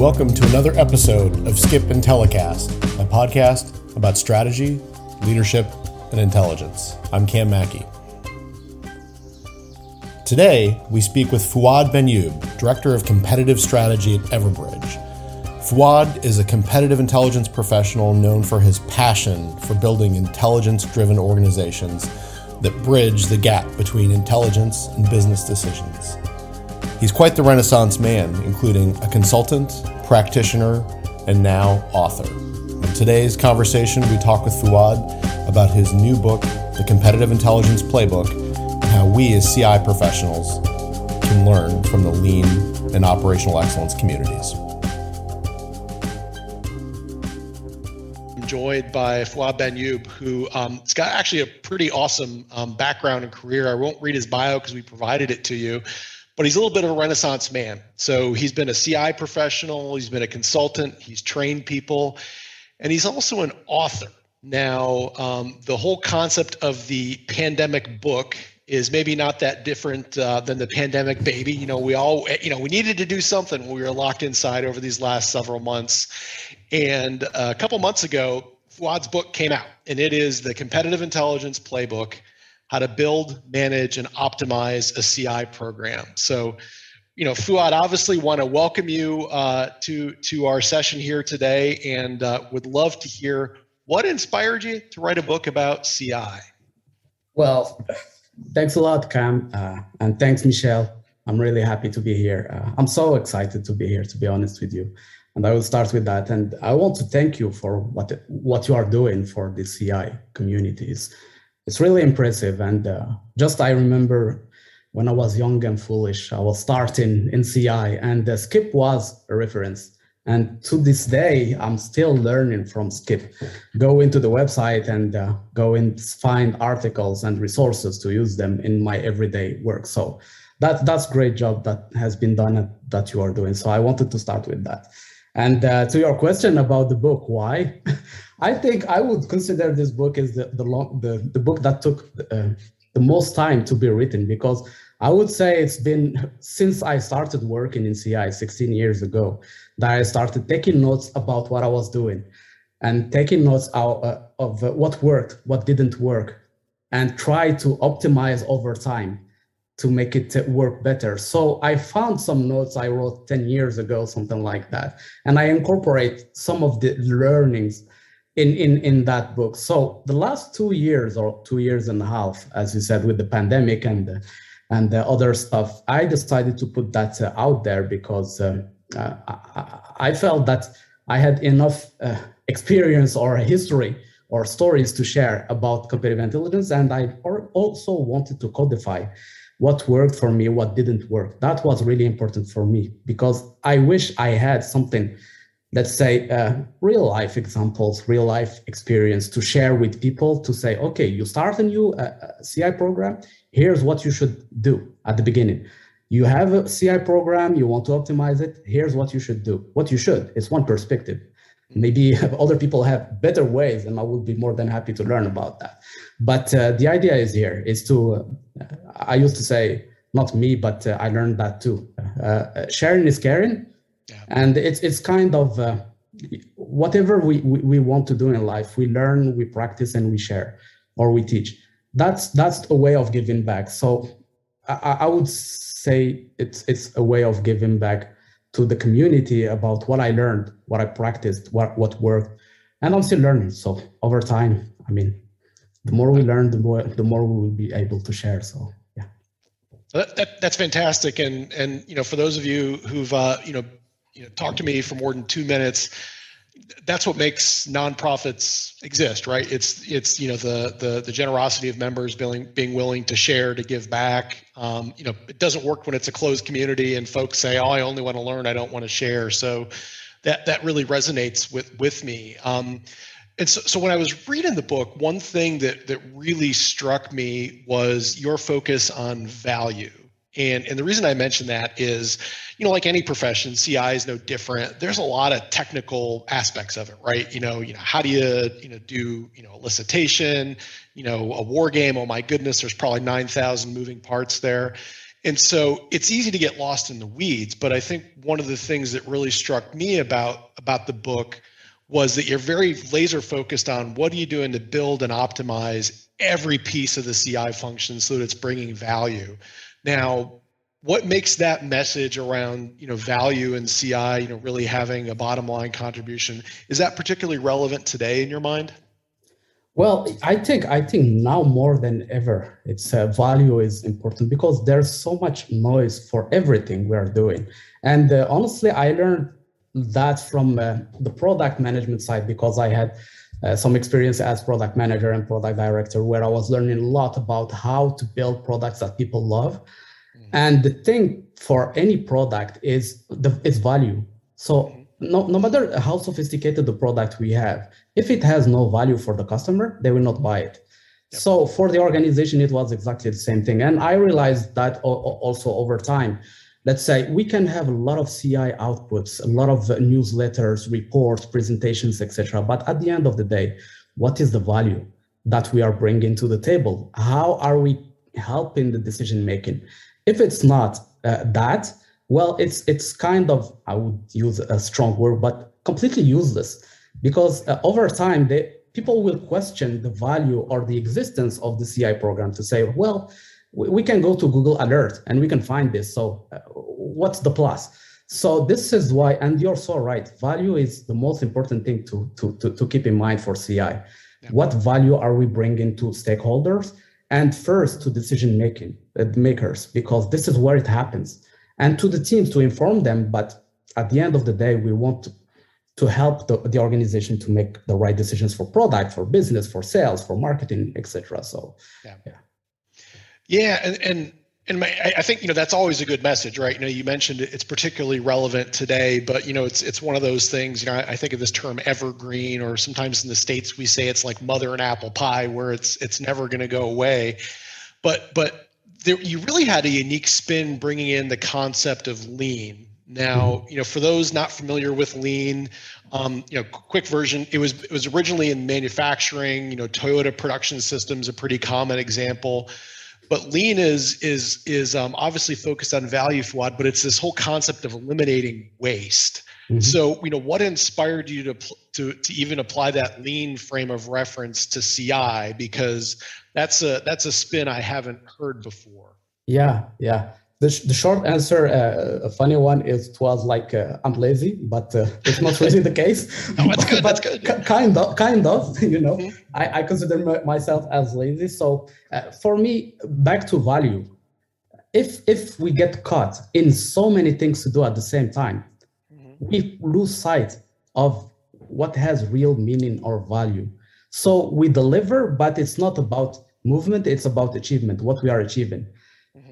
Welcome to another episode of SCIP Intelcast, a podcast about strategy, leadership, and intelligence. I'm Cam Mackey. Today, we speak with Fouad Benyoub, Director of Competitive Strategy at Everbridge. Fouad is a competitive intelligence professional known for his passion for building intelligence driven organizations that bridge the gap between intelligence and business decisions. He's quite the Renaissance man, including a consultant, practitioner, and now author. In today's conversation, we talk with Fouad about his new book, The Competitive Intelligence Playbook, and how we as CI professionals can learn from the lean and operational excellence communities. Enjoyed by Fouad Benyoub, who um, has got actually a pretty awesome um, background and career. I won't read his bio because we provided it to you, but he's a little bit of a renaissance man. So he's been a CI professional, he's been a consultant, he's trained people, and he's also an author. Now, um, the whole concept of the pandemic book is maybe not that different uh, than the pandemic baby. You know, we all, you know, we needed to do something. When we were locked inside over these last several months. And a couple months ago, Fouad's book came out, and it is the Competitive Intelligence Playbook how to build, manage, and optimize a CI program. So, you know, Fouad, obviously want to welcome you uh, to to our session here today, and uh, would love to hear what inspired you to write a book about CI. Well, thanks a lot, Cam, uh, and thanks, Michelle. I'm really happy to be here. Uh, I'm so excited to be here, to be honest with you. And I will start with that. And I want to thank you for what what you are doing for the CI communities it's really impressive. And uh, just I remember when I was young and foolish, I was starting in CI, and uh, SCIP was a reference. And to this day, I'm still learning from SCIP. Go into the website and uh, go and find articles and resources to use them in my everyday work. So that that's great job that has been done that you are doing. So I wanted to start with that. And uh, to your question about the book, why? I think I would consider this book as the the long, the, the book that took uh, the most time to be written because I would say it's been since I started working in CI 16 years ago that I started taking notes about what I was doing and taking notes out uh, of uh, what worked, what didn't work, and try to optimize over time to make it work better. So I found some notes I wrote 10 years ago, something like that. And I incorporate some of the learnings in, in, in that book. So the last two years or two years and a half, as you said, with the pandemic and the, and the other stuff, I decided to put that uh, out there because um, uh, I, I, felt that I had enough uh, experience or history or stories to share about competitive intelligence. And I also wanted to codify what worked for me, what didn't work. That was really important for me because I wish I had something let's say uh, real life examples real life experience to share with people to say okay you start a new uh, uh ci program. Here's what you should do at the beginning. You have a ci program you want to optimize it. Here's what you should do. What you should it's one perspective. Maybe other people have better ways and i would be more than happy to learn about that. But uh, the idea is here is to uh, i used to say not me but uh, i learned that too. Sharing is caring yeah. And it's it's kind of uh, whatever we, we, we want to do in life, we learn, we practice, and we share, or we teach. That's that's a way of giving back. So I, I would say it's it's a way of giving back to the community about what I learned, what I practiced, what what worked, and I'm still learning. So over time, I mean, the more we learn, the more the more we will be able to share. So yeah. That, that, that's fantastic, and and you know for those of you who've uh, you know you know talk to me for more than two minutes. That's what makes nonprofits exist right? It's it's you know the the, the generosity of members being being willing to share to give back. Um, you know it doesn't work when it's a closed community and folks say oh i only want to learn i don't want to share. So that that really resonates with with me. Um, and so, so when i was reading the book one thing that that really struck me was your focus on value and, and the reason I mention that is, you know, like any profession, CI is no different. There's a lot of technical aspects of it, right? You know, you know, how do you, you know, do, you know, elicitation, you know, a war game. Oh my goodness, there's probably 9,000 moving parts there. And so it's easy to get lost in the weeds, but I think one of the things that really struck me about about the book was that you're very laser focused on what are you doing to build and optimize every piece of the CI function so that it's bringing value. Now, what makes that message around you know value and CI, you know, really having a bottom line contribution, is that particularly relevant today in your mind? Well, I think I think now more than ever, it's uh, value is important because there's so much noise for everything we are doing. And uh, honestly, I learned that from uh, the product management side because I had uh, some experience as product manager and product director, where I was learning a lot about how to build products that people love. Mm-hmm. And the thing for any product is the its value. So mm-hmm. no, no matter how sophisticated the product we have, if it has no value for the customer, they will not buy it. Yep. So for the organization, it was exactly the same thing. And I realized that also over time. Let's say we can have a lot of CI outputs, a lot of newsletters, reports, presentations, etc. But at the end of the day, what is the value that we are bringing to the table? How are we helping the decision making? If it's not uh, that, well, it's it's kind of I would use a strong word, but completely useless because uh, over time they, people will question the value or the existence of the CI program to say, well, we, we can go to Google Alert and we can find this. So uh, what's the plus? So this is why, and you're so right, value is the most important thing to, to, to, to keep in mind for CI. Yeah. What value are we bringing to stakeholders? And first to decision making uh, makers, because this is where it happens. And to the teams to inform them, but at the end of the day, we want to to help the, the organization to make the right decisions for product, for business, for sales, for marketing, etc. So, yeah, yeah, yeah and and and my, I think you know that's always a good message, right? You know, you mentioned it's particularly relevant today, but you know, it's it's one of those things. You know, I, I think of this term evergreen, or sometimes in the states we say it's like mother and apple pie, where it's it's never going to go away. But but there, you really had a unique spin bringing in the concept of lean now, mm-hmm. you know, for those not familiar with lean, um, you know, quick version, it was it was originally in manufacturing. You know, Toyota Production Systems a pretty common example, but lean is is is um, obviously focused on value Fouad, but it's this whole concept of eliminating waste. Mm-hmm. So, you know, what inspired you to to to even apply that lean frame of reference to CI? Because that's a that's a spin I haven't heard before. Yeah, yeah the, sh- the short answer, uh, a funny one, is it was like uh, I'm lazy, but uh, it's not really the case. no, that's good. that's good. Kind of, kind of. You know, mm-hmm. I, I, consider m- myself as lazy. So uh, for me, back to value. If if we get caught in so many things to do at the same time, mm-hmm. we lose sight of what has real meaning or value. So we deliver, but it's not about movement; it's about achievement. What we are achieving.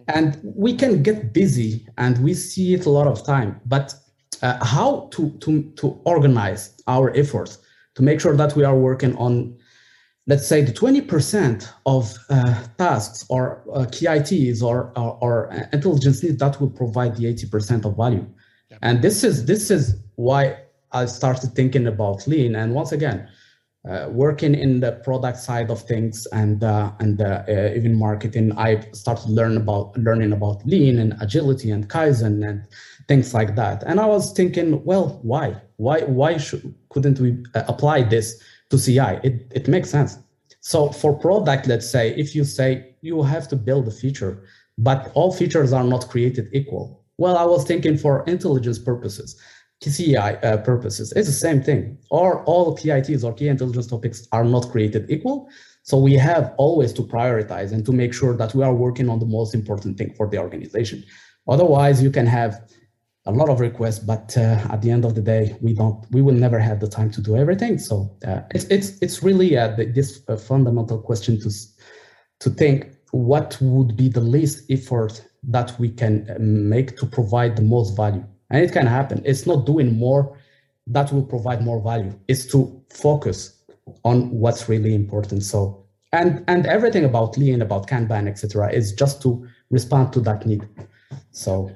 And we can get busy and we see it a lot of time, but uh, how to, to, to organize our efforts to make sure that we are working on, let's say, the 20% of uh, tasks or uh, KITs or, or, or, intelligence needs that will provide the 80% of value. Yep. And this is, this is why I started thinking about lean. And once again, uh, working in the product side of things and uh, and uh, uh, even marketing, I started learn about learning about lean and agility and kaizen and things like that. And I was thinking, well, why why why should, couldn't we uh, apply this to CI? It it makes sense. So for product, let's say if you say you have to build a feature, but all features are not created equal. Well, I was thinking for intelligence purposes CI uh, purposes. It's the same thing. Or all KITs or key intelligence topics are not created equal. So we have always to prioritize and to make sure that we are working on the most important thing for the organization. Otherwise, you can have a lot of requests, but uh, at the end of the day, we don't, we will never have the time to do everything. So uh, it's it's it's really uh, this uh, fundamental question to to think what would be the least effort that we can uh, make to provide the most value and it can happen. It's not doing more that will provide more value. It's to focus on what's really important. So and and everything about lean, about Kanban, etc., is just to respond to that need. So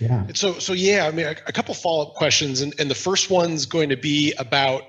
yeah. So so yeah, I mean a, a couple follow-up questions. And, and the first one's going to be about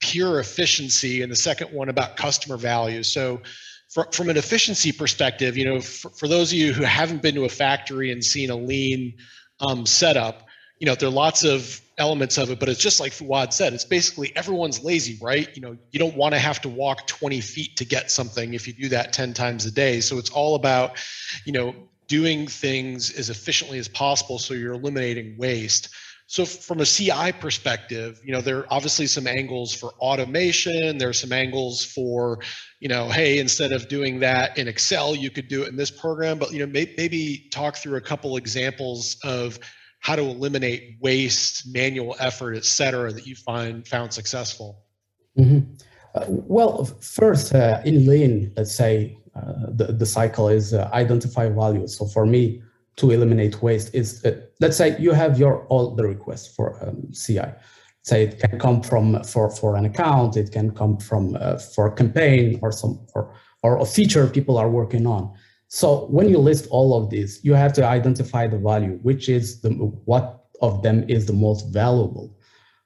pure efficiency, and the second one about customer value. So for, from an efficiency perspective, you know, for, for, those of you who haven't been to a factory and seen a lean um, setup, you know, there are lots of elements of it, but it's just like Fouad said, it's basically everyone's lazy, right? You know, you don't want to have to walk 20 feet to get something if you do that 10 times a day. So it's all about, you know, doing things as efficiently as possible so you're eliminating waste. So from a CI perspective, you know, there are obviously some angles for automation. There are some angles for, you know, hey, instead of doing that in Excel, you could do it in this program. But you know, may, maybe talk through a couple examples of how to eliminate waste, manual effort, et cetera, that you find found successful. Mm-hmm. Uh, well, first uh, in Lean, let's say uh, the the cycle is uh, identify value. So for me, to eliminate waste is uh, let's say you have your all the requests for um, CI. Say it can come from for for an account, it can come from uh, for a campaign or some or or a feature people are working on. So when you list all of these, you have to identify the value, which is the what of them is the most valuable.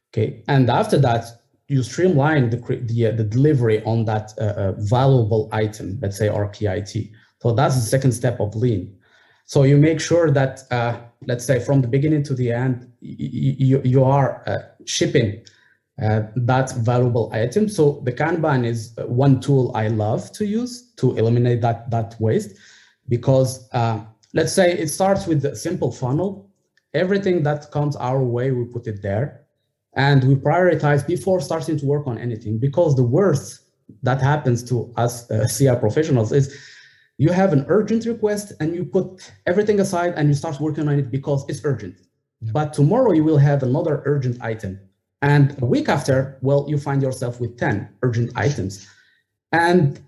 Okay, and after that, you streamline the the, uh, the delivery on that uh, uh, valuable item, let's say RPIT. So that's the second step of lean. So you make sure that, uh, let's say, from the beginning to the end, you, you are uh, shipping uh, that valuable item. So the Kanban is one tool I love to use to eliminate that, that waste because uh, let's say it starts with a simple funnel. Everything that comes our way, we put it there. And we prioritize before starting to work on anything because the worst that happens to us uh, CI professionals is you have an urgent request and you put everything aside and you start working on it because it's urgent. Yeah. But tomorrow you will have another urgent item. And a week after, well, you find yourself with 10 urgent items. And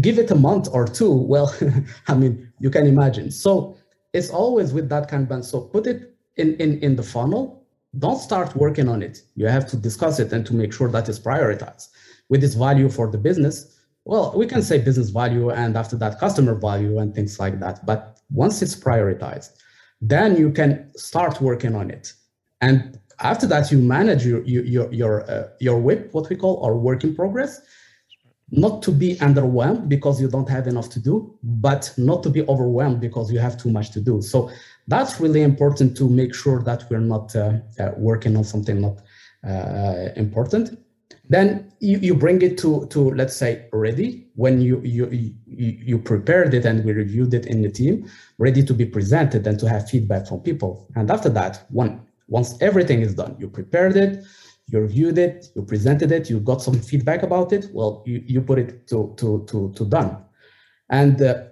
give it a month or two, well, I mean, you can imagine. So it's always with that of So put it in, in, in the funnel. Don't start working on it. You have to discuss it and to make sure that it's prioritized with its value for the business well, we can say business value and after that customer value and things like that. But once it's prioritized, then you can start working on it. And after that, you manage your your your uh, your WIP what we call our work in progress, not to be underwhelmed because you don't have enough to do, but not to be overwhelmed because you have too much to do. So that's really important to make sure that we're not uh, uh, working on something not uh, important. Then you, you bring it to, to, let's say, ready when you, you, you, you prepared it and we reviewed it in the team, ready to be presented and to have feedback from people. And after that, one, once everything is done, you prepared it, you reviewed it, you presented it, you got some feedback about it, well, you, you put it to, to, to, to done. And uh,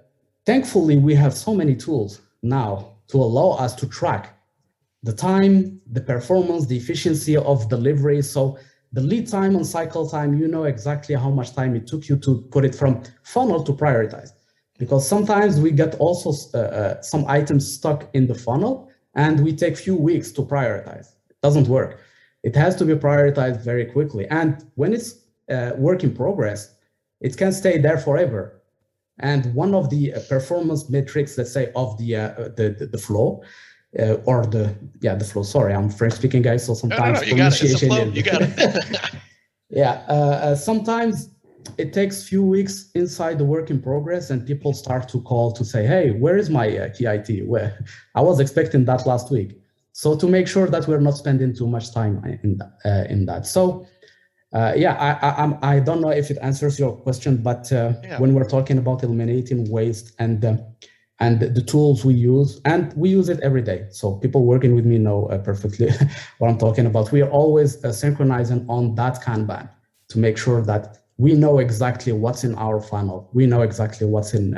thankfully, we have so many tools now to allow us to track the time, the performance, the efficiency of delivery. So the lead time and cycle time, you know exactly how much time it took you to put it from funnel to prioritize. Because sometimes we get also uh, uh, some items stuck in the funnel and we take few weeks to prioritize. It doesn't work. It has to be prioritized very quickly. And when it's uh, work in progress, it can stay there forever. And one of the uh, performance metrics, let's say, of the, uh, the, the, the flow uh, or the yeah the flow. Sorry, I'm French speaking guy, so sometimes no, no, no, you got it. Flow, you got it. yeah, uh, uh, sometimes it takes few weeks inside the work in progress, and people start to call to say, "Hey, where is my uh, KIT? Where I was expecting that last week." So to make sure that we're not spending too much time in uh, in that. So. Uh, yeah, I, I, I'm, I don't know if it answers your question, but uh, yeah. when we're talking about eliminating waste and uh, and the tools we use and we use it every day so people working with me know uh, perfectly what i'm talking about we are always uh, synchronizing on that kanban to make sure that we know exactly what's in our funnel we know exactly what's in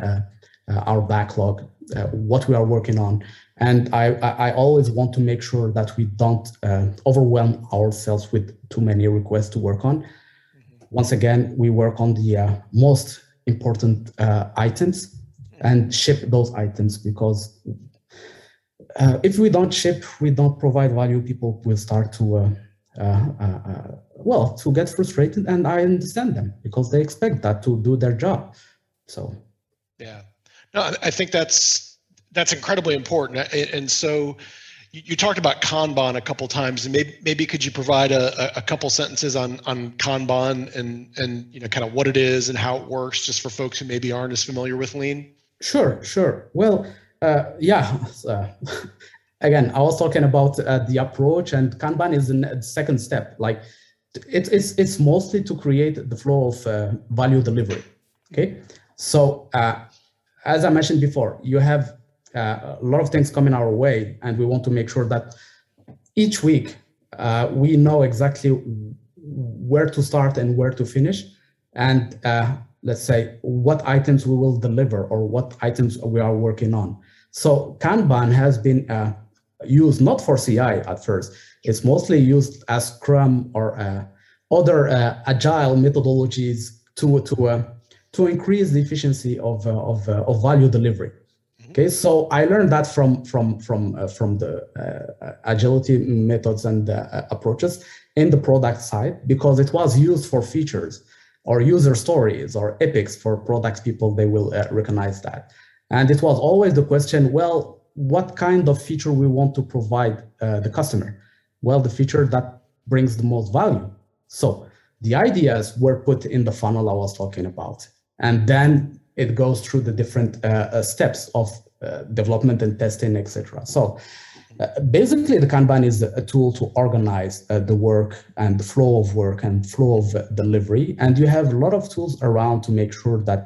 our backlog uh, what we are working on and I, I always want to make sure that we don't uh, overwhelm ourselves with too many requests to work on mm-hmm. once again we work on the most important items and ship those items because uh, if we don't ship, we don't provide value, people will start to, uh, uh, uh, uh well, to get frustrated. And I understand them because they expect that to do their job. So, yeah, no, I think that's that's incredibly important. And so, you, talked about Kanban a couple times, and maybe maybe could you provide a, a couple sentences on on Kanban and and you know kind of what it is and how it works, just for folks who maybe aren't as familiar with Lean? Sure, sure. Well, uh, yeah. Uh, again, I was talking about uh, the approach, and Kanban is the second step. Like it, it's it's mostly to create the flow of uh, value delivery. Okay, so uh, as I mentioned before, you have uh, a lot of things coming our way, and we want to make sure that each week uh, we know exactly where to start and where to finish, and uh, let's say what items we will deliver or what items we are working on. So Kanban has been uh, used not for CI at first. It's mostly used as Scrum or uh, other agile methodologies to to to increase the efficiency of of, of value delivery. Okay, so I learned that from from from uh, from the uh, agility methods and uh, approaches in the product side because it was used for features or user stories or epics for product people. They will uh, recognize that, and it was always the question: Well, what kind of feature we want to provide uh, the customer? Well, the feature that brings the most value. So the ideas were put in the funnel I was talking about, and then it goes through the different uh, uh, steps of uh, development and testing, etc. So basically, the Kanban is a tool to organize the work and the flow of work and flow of delivery. And you have a lot of tools around to make sure that,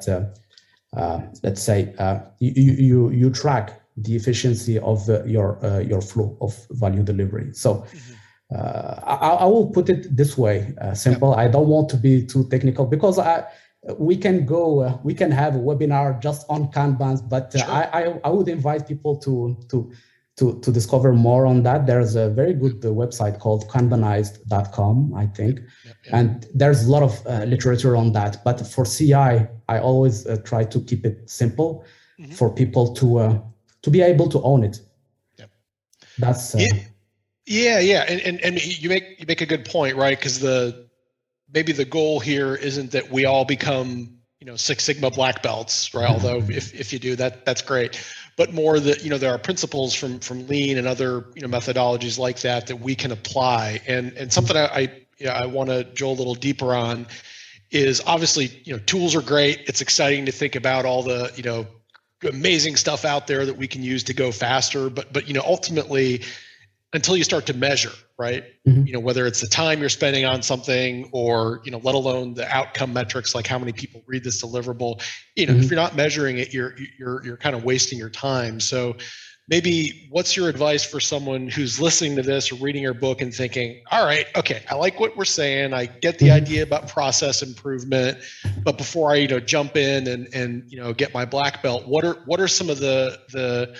let's say, you, you, you track the efficiency of uh, your uh, your flow of value delivery. So mm-hmm. uh, I, I, will put it this way, simple. Yep. I don't want to be too technical because I we can go uh, we can have a webinar just on kanbans but uh, sure. I, I, I would invite people to to to to discover more on that there's a very good uh, website called kanbanized.com i think yep, yep. and there's a lot of uh, literature on that but for ci i always uh, try to keep it simple mm-hmm. for people to uh, to be able to own it yep. that's yeah yeah, yeah. And, and and you make you make a good point right because the maybe the goal here isn't that we all become you know six sigma black belts right? Although mm-hmm. if, if you do that that's great. But more that you know there are principles from from lean and other you know methodologies like that that we can apply. And and something i, I you know, i want to drill a little deeper on is obviously you know tools are great. It's exciting to think about all the you know amazing stuff out there that we can use to go faster. But but you know ultimately until you start to measure right mm-hmm. you know whether it's the time you're spending on something or you know let alone the outcome metrics like how many people read this deliverable you know mm-hmm. if you're not measuring it you're you're you're kind of wasting your time so maybe what's your advice for someone who's listening to this or reading your book and thinking all right okay i like what we're saying i get the mm-hmm. idea about process improvement but before i you know jump in and and you know get my black belt what are what are some of the the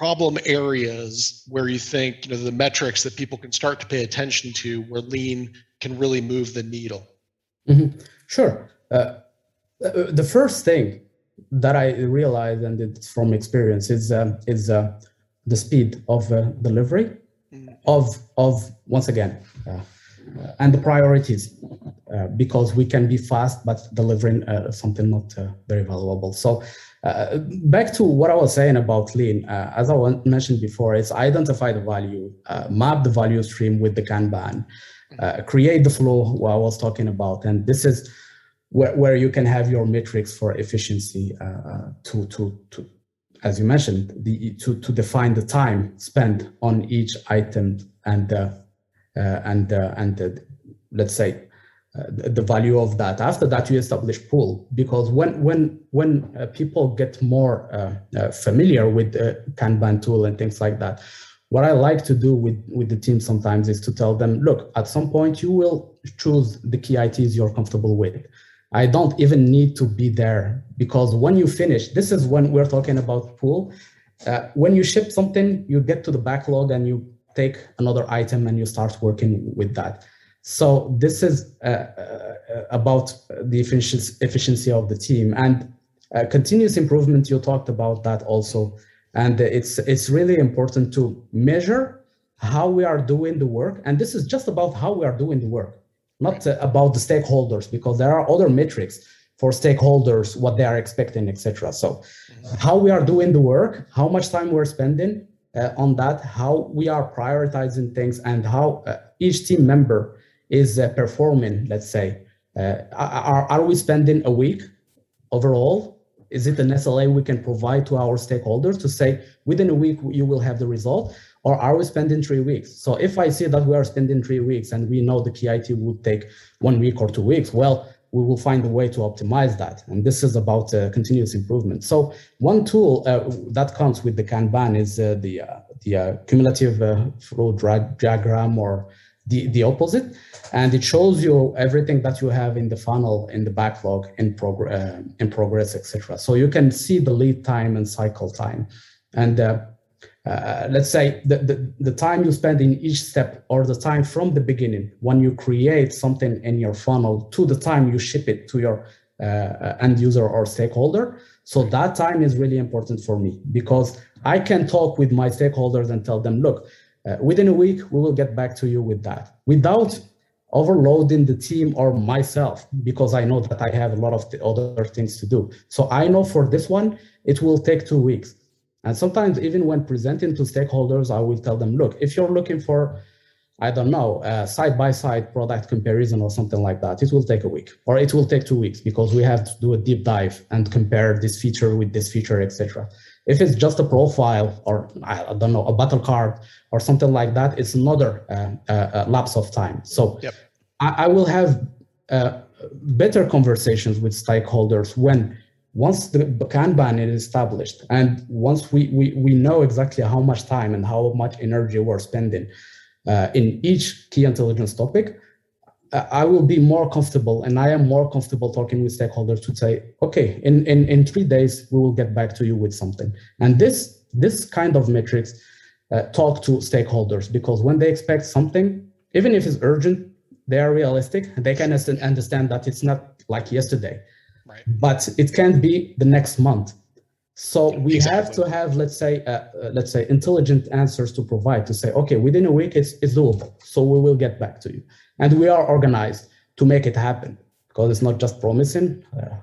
problem areas where you think you know the metrics that people can start to pay attention to where lean can really move the needle mm-hmm. sure uh, uh, the first thing that i realized and it's from experience is uh, is uh, the speed of uh, delivery mm-hmm. of of once again uh, and the priorities because we can be fast but delivering something not very valuable so uh, back to what I was saying about lean, uh, as I mentioned before, is identify the value, uh, map the value stream with the Kanban, uh, create the flow what I was talking about, and this is where, where you can have your metrics for efficiency uh, to to to as you mentioned the to to define the time spent on each item and and and let's say uh, the value of that. After that, you establish pull because when when when uh, people get more uh, uh familiar with the Kanban tool and things like that, what I like to do with with the team sometimes is to tell them, look, at some point you will choose the KITs you're comfortable with. I don't even need to be there because when you finish, this is when we're talking about pull. Uh, when you ship something, you get to the backlog and you take another item and you start working with that so this is uh, uh, about the efficiency, of the team and uh, continuous improvement. You talked about that also, and it's it's really important to measure how we are doing the work. And this is just about how we are doing the work, not uh, about the stakeholders, because there are other metrics for stakeholders, what they are expecting, etc. So, how we are doing the work, how much time we're spending, uh, on that, how we are prioritizing things and how uh, each team member is uh, performing, let's say. Uh, are, are we spending a week overall? Is it an SLA we can provide to our stakeholders to say within a week you will have the result? Or are we spending three weeks? So if I see that we are spending three weeks and we know the KIT would take one week or two weeks, well, we will find a way to optimize that. And this is about uh, continuous improvement. So one tool uh, that comes with the Kanban is uh, the uh, the uh, cumulative uh, flow diagram or the, the opposite. And it shows you everything that you have in the funnel, in the backlog, in, progress, in progress, etc. So you can see the lead time and cycle time. And uh, let's say the, the, the time you spend in each step or the time from the beginning when you create something in your funnel to the time you ship it to your uh, uh, end user or stakeholder. So that time is really important for me because I can talk with my stakeholders and tell them, look, uh, within a week, we will get back to you with that without overloading the team or myself because I know that I have a lot of other things to do. So I know for this one, it will take two weeks. And sometimes, even when presenting to stakeholders, I will tell them, look, if you're looking for, I don't know, side by side product comparison or something like that, it will take a week or it will take two weeks because we have to do a deep dive and compare this feature with this feature, etc. If it's just a profile or I don't know, a battle card or something like that, it's another uh, uh, uh lapse of time. So yep. I, I, will have uh, better conversations with stakeholders when once the Kanban is established and once we, we, we know exactly how much time and how much energy we're spending uh, in each key intelligence topic, I will be more comfortable and I am more comfortable talking with stakeholders to say, okay, in, in, in three days, we will get back to you with something. And this, this kind of metrics uh, talk to stakeholders because when they expect something, even if it's urgent, they are realistic. They can understand that it's not like yesterday right. but it can't be the next month. So we exactly. have to have, let's say, uh, uh, let's say, intelligent answers to provide to say, okay, within a week it's, it's doable. So we will get back to you, and we are organized to make it happen because it's not just promising. Uh,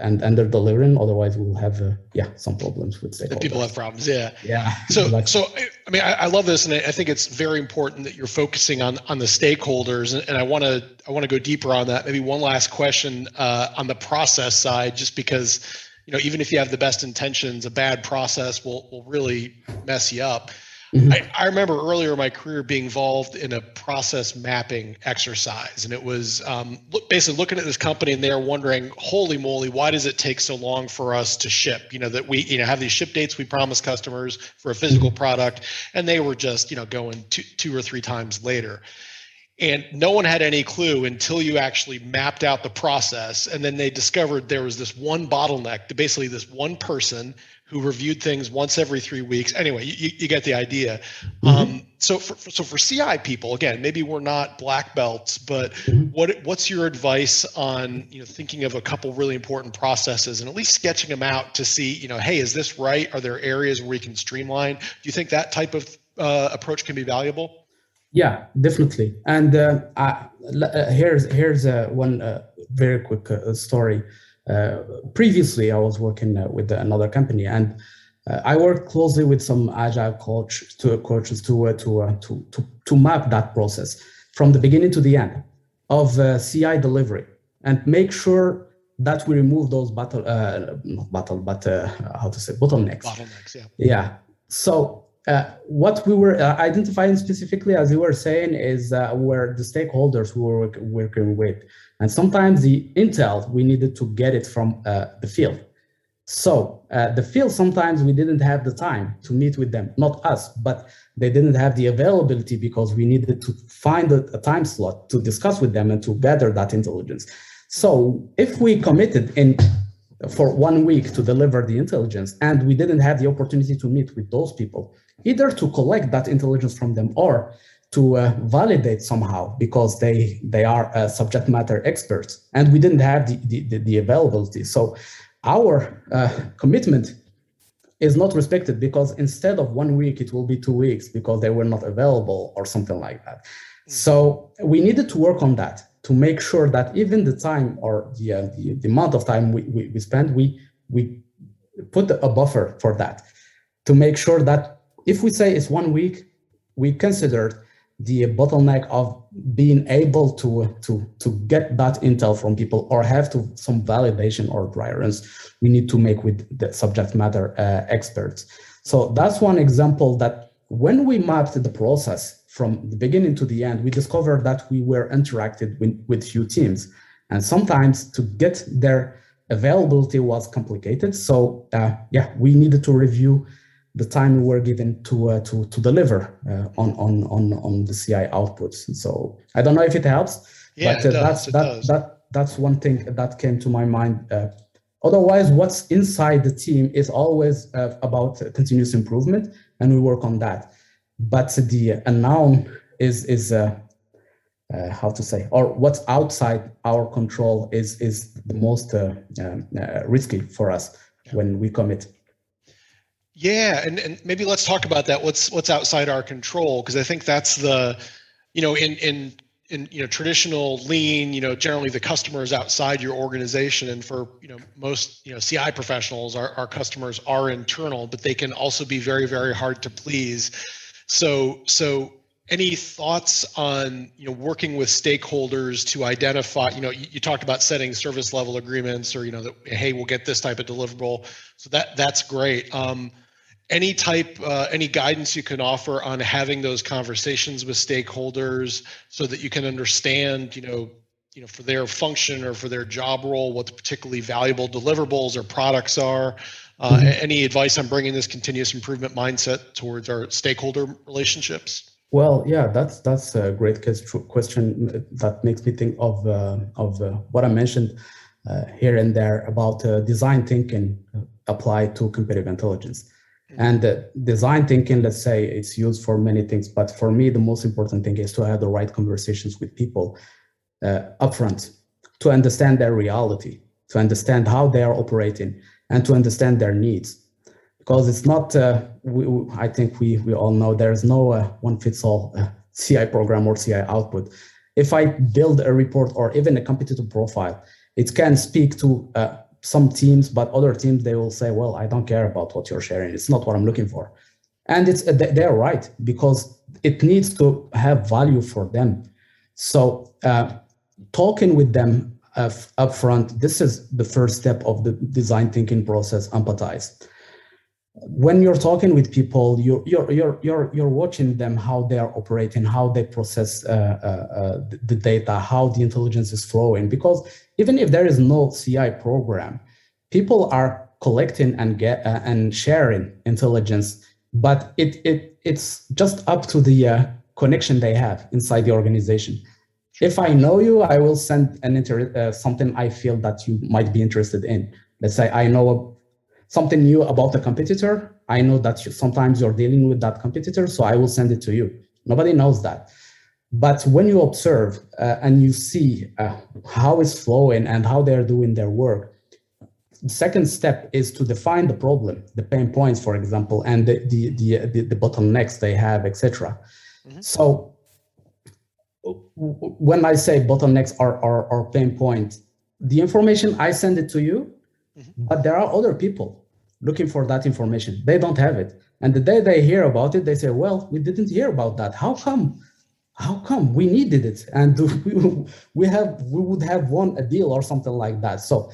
and and they're delivering. Otherwise, we'll have uh, yeah some problems with stakeholders. People have problems. Yeah. Yeah. So exactly. so I mean I, I, love this, and I think it's very important that you're focusing on on the stakeholders. And, and I want to I want to go deeper on that. Maybe one last question uh, on the process side, just because you know even if you have the best intentions, a bad process will will really mess you up. Mm-hmm. I, I, remember earlier in my career being involved in a process mapping exercise, and it was um, look, basically looking at this company, and they're wondering, "Holy moly, why does it take so long for us to ship? You know that we you know have these ship dates we promise customers for a physical product, and they were just you know going two two or three times later." And no one had any clue until you actually mapped out the process. And then they discovered there was this one bottleneck, basically, this one person who reviewed things once every three weeks. Anyway, you, you get the idea. Mm-hmm. Um, so for so for CI people, again, maybe we're not black belts, but mm-hmm. what what's your advice on you know thinking of a couple really important processes and at least sketching them out to see you know hey is this right? Are there areas where we can streamline? Do you think that type of uh, approach can be valuable? Yeah, definitely. And uh, uh, here's here's uh, one uh, very quick uh, story. Uh, previously, I was working uh, with another company, and uh, I worked closely with some agile coach to coaches to to, to to to map that process from the beginning to the end of CI delivery and make sure that we remove those battle uh, not battle but uh, how to say bottlenecks bottlenecks yeah yeah so uh, what we were uh, identifying specifically as you were saying is uh, where the stakeholders we were working with and sometimes the intel, we needed to get it from uh, the field. So the field, sometimes we didn't have the time to meet with them, not us, but they didn't have the availability because we needed to find a, a time slot to discuss with them and to gather that intelligence. So if we committed in for one week to deliver the intelligence and we didn't have the opportunity to meet with those people, either to collect that intelligence from them or to uh, validate somehow because they they are uh, subject matter experts and we didn't have the, the, the availability so our uh, commitment is not respected because instead of one week it will be two weeks because they were not available or something like that mm-hmm. so we needed to work on that to make sure that even the time or the, uh, the, the, amount of time we, we, we spend we we put a buffer for that to make sure that if we say it's one week, we considered the bottleneck of being able to to to get that intel from people or have to some validation or dry runs we need to make with the subject matter uh, experts. So that's one example that when we mapped the process from the beginning to the end we discovered that we were interacted with, with few teams. And sometimes to get their availability was complicated. So uh, yeah we needed to review the time we were given to uh, to to deliver uh, on on on on the CI outputs. So I don't know if it helps, yeah, but uh, does, that's that that that's one thing that came to my mind. Uh, otherwise, what's inside the team is always uh, about continuous improvement, and we work on that. But the unknown is is uh, how to say, or what's outside our control is is the most um, risky for us yeah. when we commit. Yeah, and, and maybe let's talk about that. What's what's outside our control? Because I think that's the, you know, in in in you know traditional lean, you know, generally the customer is outside your organization, and for you know most you know CI professionals, our our customers are internal, but they can also be very very hard to please. So so any thoughts on you know working with stakeholders to identify you know you, you, talked about setting service level agreements or you know that hey we'll get this type of deliverable so that that's great um, any type uh, any guidance you can offer on having those conversations with stakeholders so that you can understand you know you know for their function or for their job role what the particularly valuable deliverables or products are uh, mm-hmm. any advice on bringing this continuous improvement mindset towards our stakeholder relationships well, yeah, that's that's a great question that makes me think of uh, of uh, what I mentioned uh, here and there about uh, design thinking applied to competitive intelligence. And design thinking, let's say, it's used for many things, but for me, the most important thing is to have the right conversations with people uh, upfront to understand their reality, to understand how they are operating, and to understand their needs. Because it's not, uh, we, I think we, we all know there's no uh, one fits all uh, CI program or CI output. If I build a report or even a competitive profile, it can speak to uh, some teams, but other teams they will say, "Well, I don't care about what you're sharing. It's not what I'm looking for," and it's they're right because it needs to have value for them. So uh, talking with them up front, this is the first step of the design thinking process. Empathize when you're talking with people, you're you're you're you're, you're watching them how they are operating, how they process uh, uh, uh the data, how the intelligence is flowing. Because even if there is no CI program, people are collecting and get uh, and sharing intelligence, but it it it's just up to the uh, connection they have inside the organization. If I know you, I will send an inter- uh, something I feel that you might be interested in. Let's say I know something new about a competitor, I know that you, sometimes you're dealing with that competitor, so I will send it to you. Nobody knows that. But when you observe uh, and you see uh, how it's flowing and how they're doing their work, the second step is to define the problem, the pain points, for example, and the the the, the, the bottlenecks they have, etc. Mm-hmm. So when I say bottlenecks are, are, are pain points, the information I send it to you, mm-hmm. but there are other people looking for that information. They don't have it. And the day they hear about it, they say, well, we didn't hear about that. How come? How come we needed it? And we, we have we would have won a deal or something like that. So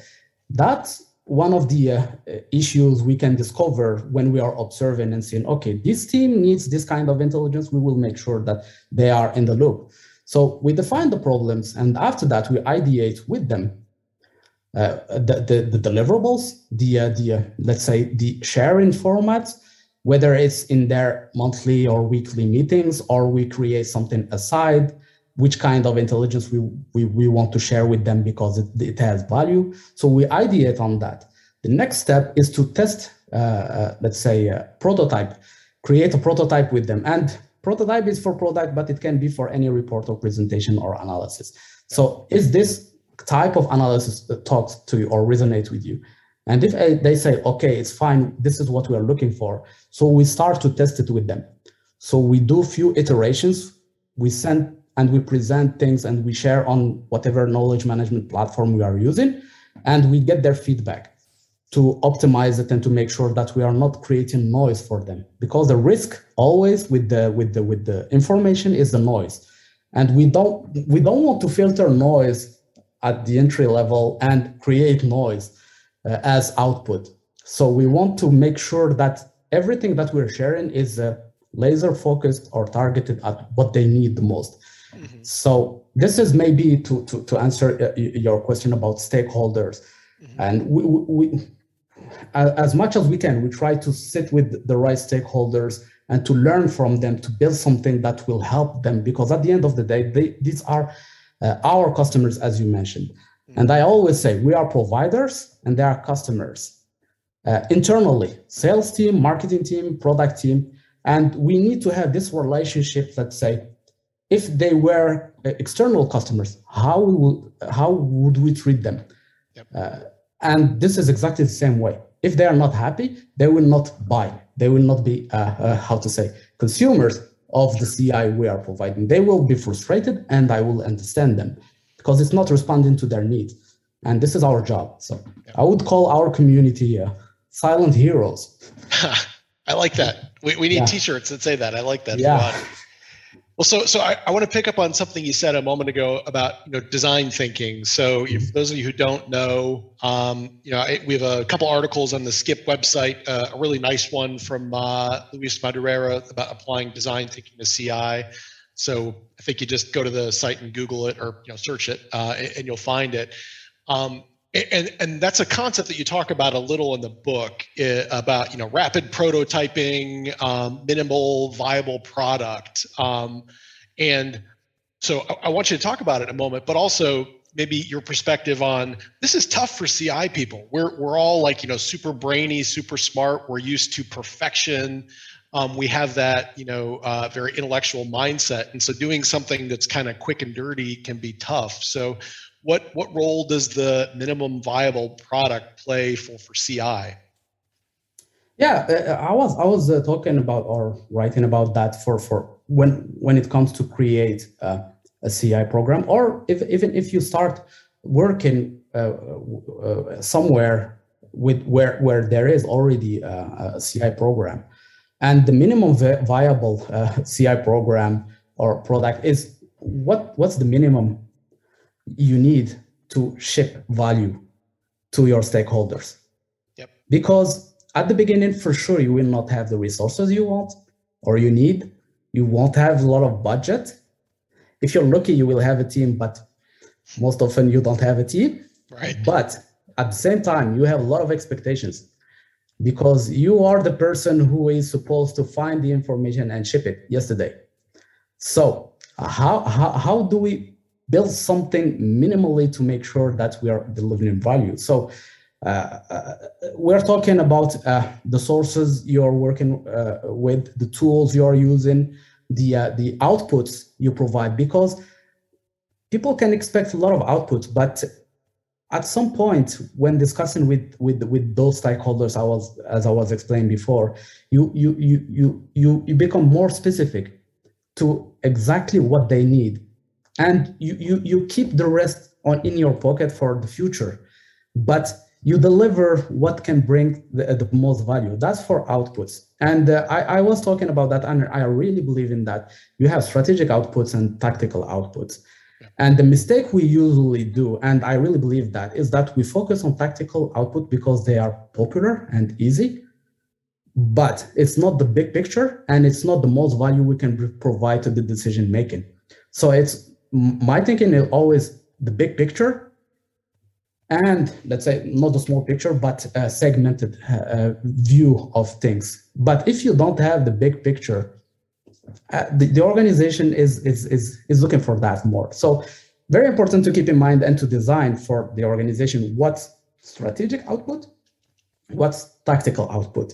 that's one of the uh, issues we can discover when we are observing and seeing, okay, this team needs this kind of intelligence. We will make sure that they are in the loop. So we define the problems, and after that, we ideate with them the, the, the, deliverables, the, uh, the uh, let's say the sharing formats, whether it's in their monthly or weekly meetings, or we create something aside, which kind of intelligence we, we, we want to share with them because it, it has value. So we ideate on that. The next step is to test, uh, uh, let's say, prototype, create a prototype with them. And prototype is for product, but it can be for any report or presentation or analysis. So is this type of analysis that talks to you or resonates with you. And if uh, they say, okay, it's fine, this is what we are looking for. So we start to test it with them. So we do few iterations, we send and we present things and we share on whatever knowledge management platform we are using, and we get their feedback. to optimize it and to make sure that we are not creating noise for them because the risk always with the with the with the information is the noise and we don't we don't want to filter noise at the entry level and create noise uh, as output so we want to make sure that everything that we're sharing is uh, laser focused or targeted at what they need the most mm-hmm. so this is maybe to to, to answer uh, your question about stakeholders mm-hmm. and we, we as much as we can, we try to sit with the right stakeholders and to learn from them to build something that will help them. Because at the end of the day, they, these are uh, our customers, as you mentioned. And I always say we are providers and they are customers. Uh, internally, sales team, marketing team, product team, and we need to have this relationship that say, if they were uh, external customers, how would how would we treat them? Yep. Uh, and this is exactly the same way. If they are not happy, they will not buy. They will not be, uh, uh, how to say, consumers of the CI we are providing. They will be frustrated, and I will understand them because it's not responding to their needs. And this is our job. So I would call our community uh, silent heroes. I like that. We, we need yeah. t-shirts that say that. I like that. Yeah. Well, so so I, I want to pick up on something you said a moment ago about you know design thinking. So for those of you who don't know, um, you know I, we have a couple articles on the SCIP website. Uh, a really nice one from uh, Luis Madureira about applying design thinking to CI. So I think you just go to the site and Google it or you know search it, uh, and, and, you'll find it. Um, and and that's a concept that you talk about a little in the book about you know rapid prototyping um, minimal viable product um, and so I, I, want you to talk about it a moment but also maybe your perspective on this is tough for ci people. We're, we're all like you know super brainy super smart. We're used to perfection. Um, we have that you know uh, very intellectual mindset. And so doing something that's kind of quick and dirty can be tough. So what what role does the minimum viable product play for for CI? Yeah, uh, I was I was uh, talking about or writing about that for for when when it comes to create uh, a CI program, or if, even if you start working uh, uh, somewhere with where where there is already a, a CI program, and the minimum viable uh, CI program or product is what what's the minimum you need to ship value to your stakeholders. Yep. Because at the beginning, for sure, you will not have the resources you want or you need. You won't have a lot of budget. If you're lucky, you will have a team, but most often you don't have a team. Right. But at the same time, you have a lot of expectations because you are the person who is supposed to find the information and ship it yesterday. So how how, how do we build something minimally to make sure that we are delivering value. So uh, uh, we're talking about uh, the sources you're working uh, with, the tools you're using, the uh, the outputs you provide, because people can expect a lot of outputs, but at some point when discussing with with with those stakeholders, I was as I was explaining before, you you you you you you become more specific to exactly what they need and you, you, you keep the rest on in your pocket for the future but you deliver what can bring the, the most value. That's for outputs. And uh, I, I was talking about that and i really believe in that. You have strategic outputs and tactical outputs. And the mistake we usually do and i really believe that is that we focus on tactical output because they are popular and easy but it's not the big picture and it's not the most value we can provide to the decision making so it's my thinking is always the big picture and let's say not the small picture but a segmented uh, view of things. But if you don't have the big picture uh, the, the organization is, is is is looking for that more. So very important to keep in mind and to design for the organization what's strategic output what's tactical output.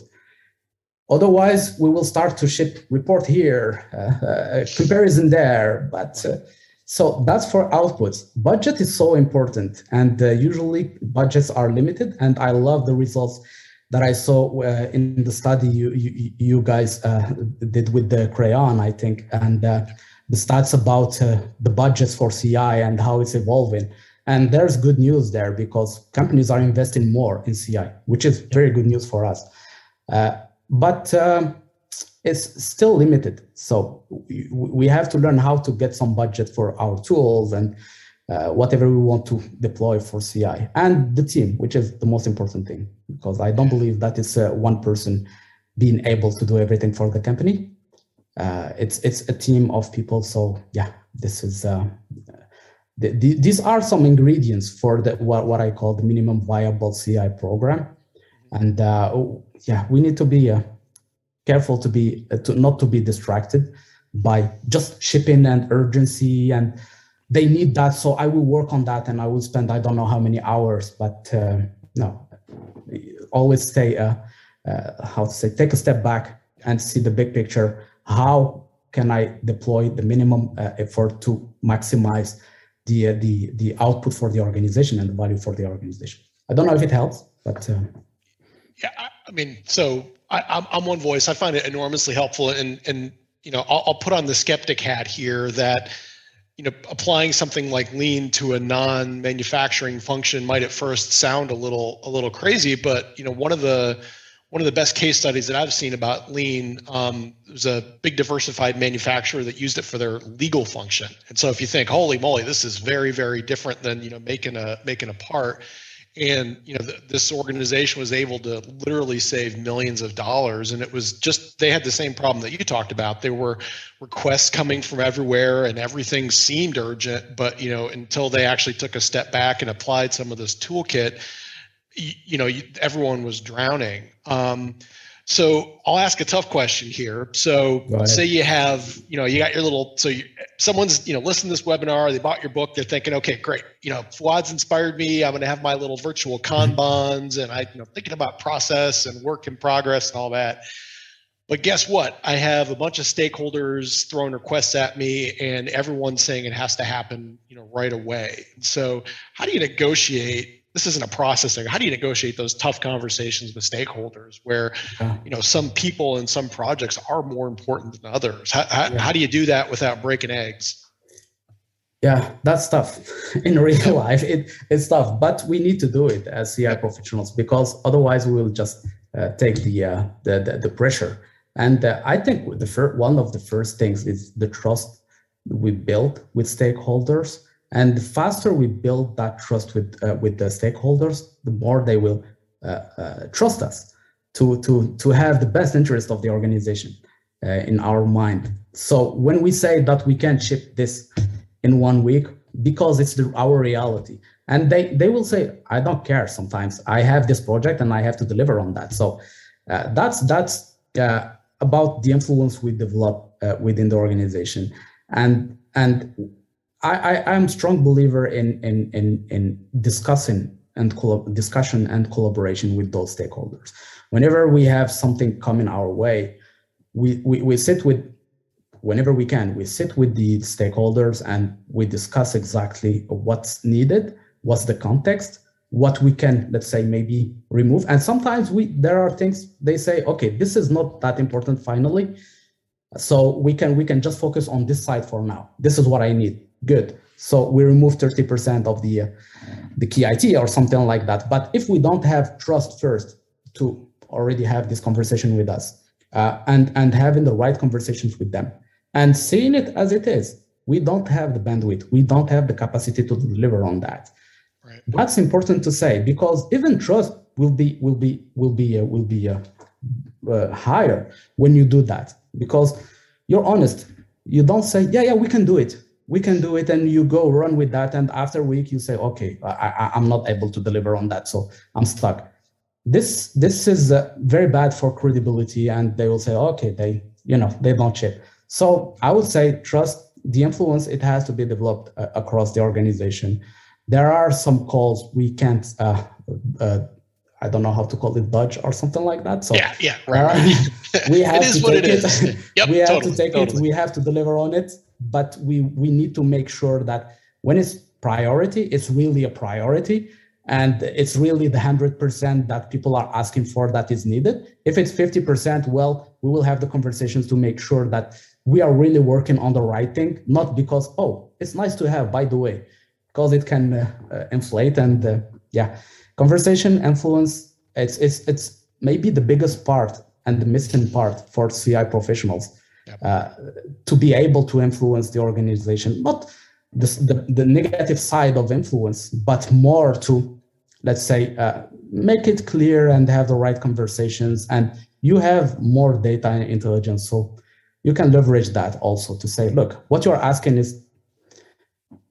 Otherwise we will start to ship report here uh, uh comparison there but uh, so that's for outputs. Budget is so important, and uh, usually budgets are limited. And I love the results that I saw uh, in the study you you, you guys uh, did with the Crayon, I think, and uh, the stats about uh, the budgets for CI and how it's evolving. And there's good news there because companies are investing more in CI, which is very good news for us. Uh, but um, it's still limited. So we, have to learn how to get some budget for our tools and uh, whatever we want to deploy for CI and the team, which is the most important thing, because I don't believe that is uh, one person being able to do everything for the company. Uh, it's it's a team of people. So yeah, this is uh, the, the, these are some ingredients for the what, what I call the minimum viable CI program, and uh, yeah, we need to be uh, careful to be to not to be distracted by just shipping and urgency and they need that. So i will work on that and i will spend i don't know how many hours but uh, no always stay uh, uh, how to say take a step back and see the big picture. How can i deploy the minimum uh, effort to maximize the, uh, the the output for the organization and the value for the organization? I don't know if it helps but uh, yeah i mean so I, am I'm one voice i find it enormously helpful and and you know I'll, I'll put on the skeptic hat here that you know applying something like lean to a non-manufacturing function might at first sound a little a little crazy but you know one of the one of the best case studies that I've seen about lean um, was a big diversified manufacturer that used it for their legal function. And so if you think, holy moly, this is very, very different than you know making a making a part, and you know th- this organization was able to literally save millions of dollars. And it was just they had the same problem that you talked about. There were requests coming from everywhere and everything seemed urgent. But you know until they actually took a step back and applied some of this toolkit you, you know you, everyone was drowning. Um, so I'll ask a tough question here. So say you have, you know, you got your little, so you, someone's, you know, listening to this webinar, they bought your book, they're thinking, okay, great. You know, Fouad's inspired me. I'm going to have my little virtual mm-hmm. Kanbans and I, you know, thinking about process and work in progress and all that. But guess what? I have a bunch of stakeholders throwing requests at me and everyone's saying it has to happen, you know, right away. So how do you negotiate this isn't a processing. How do you negotiate those tough conversations with stakeholders where, you know, some people and some projects are more important than others? How, how, yeah. how do you do that without breaking eggs? Yeah, that's tough. In real life, it, it's tough, but we need to do it as CI professionals because otherwise we will just uh, take the, uh, the, the, the pressure. And uh, I think the first, one of the first things is the trust we build with stakeholders and the faster we build that trust with uh, with the stakeholders, the more they will uh, uh, trust us to to to have the best interest of the organization uh, in our mind. So when we say that we can ship this in one week because it's the, our reality, and they they will say, I don't care. Sometimes I have this project and I have to deliver on that. So uh, that's that's uh, about the influence we develop within the organization, and and I, I am a strong believer in in in, in discussing and collab- discussion and collaboration with those stakeholders. Whenever we have something coming our way, we, we, we sit with whenever we can, we sit with the stakeholders and we discuss exactly what's needed, what's the context, what we can, let's say, maybe remove. And sometimes we there are things they say, okay, this is not that important finally. So we can we can just focus on this side for now. This is what I need good. So we remove 30% of the, uh, the KIT or something like that. But if we don't have trust first to already have this conversation with us uh, and, and having the right conversations with them and seeing it as it is, we don't have the bandwidth. We don't have the capacity to deliver on that. Right. That's important to say because even trust will be will be will be uh, will be uh, uh, higher when you do that because you're honest. You don't say, yeah, yeah, we can do it we can do it and you go run with that and after a week you say okay I, am not able to deliver on that so i'm stuck this this is uh, very bad for credibility and they will say okay they you know they don't ship so i would say trust the influence it has to be developed uh, across the organization there are some calls we can't uh, uh I don't know how to call it dodge or something like that. So yeah, yeah, right. we have to take it. Yep, we have totally, to take totally. it. We have to deliver on it but we we need to make sure that when it's priority, it's really a priority and it's really the 100% that people are asking for that is needed. If it's 50%, well, we will have the conversations to make sure that we are really working on the right thing, not because, oh, it's nice to have, by the way. because it can uh, inflate and yeah, conversation influence. It's it's it's maybe the biggest part and the missing part for CI professionals. Uh, to be able to influence the organization. Not the, the, the, negative side of influence, but more to, let's say, uh, make it clear and have the right conversations. And you have more data and intelligence. So you can leverage that also to say, look, what you're asking is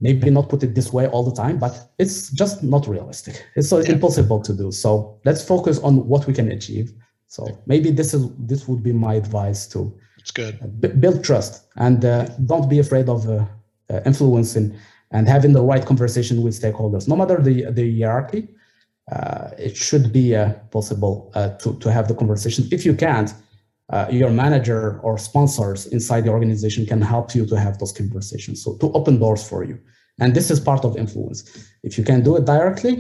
maybe not put it this way all the time, but it's just not realistic. It's yeah. impossible to do. So let's focus on what we can achieve so maybe this is this would be my advice to. It's good. B- build trust and uh, don't be afraid of uh, uh, influencing and having the right conversation with stakeholders. No matter the the hierarchy, uh, it should be uh, possible uh, to to have the conversation. If you can't, your manager or sponsors inside the organization can help you to have those conversations. So to open doors for you, and this is part of influence. If you can do it directly,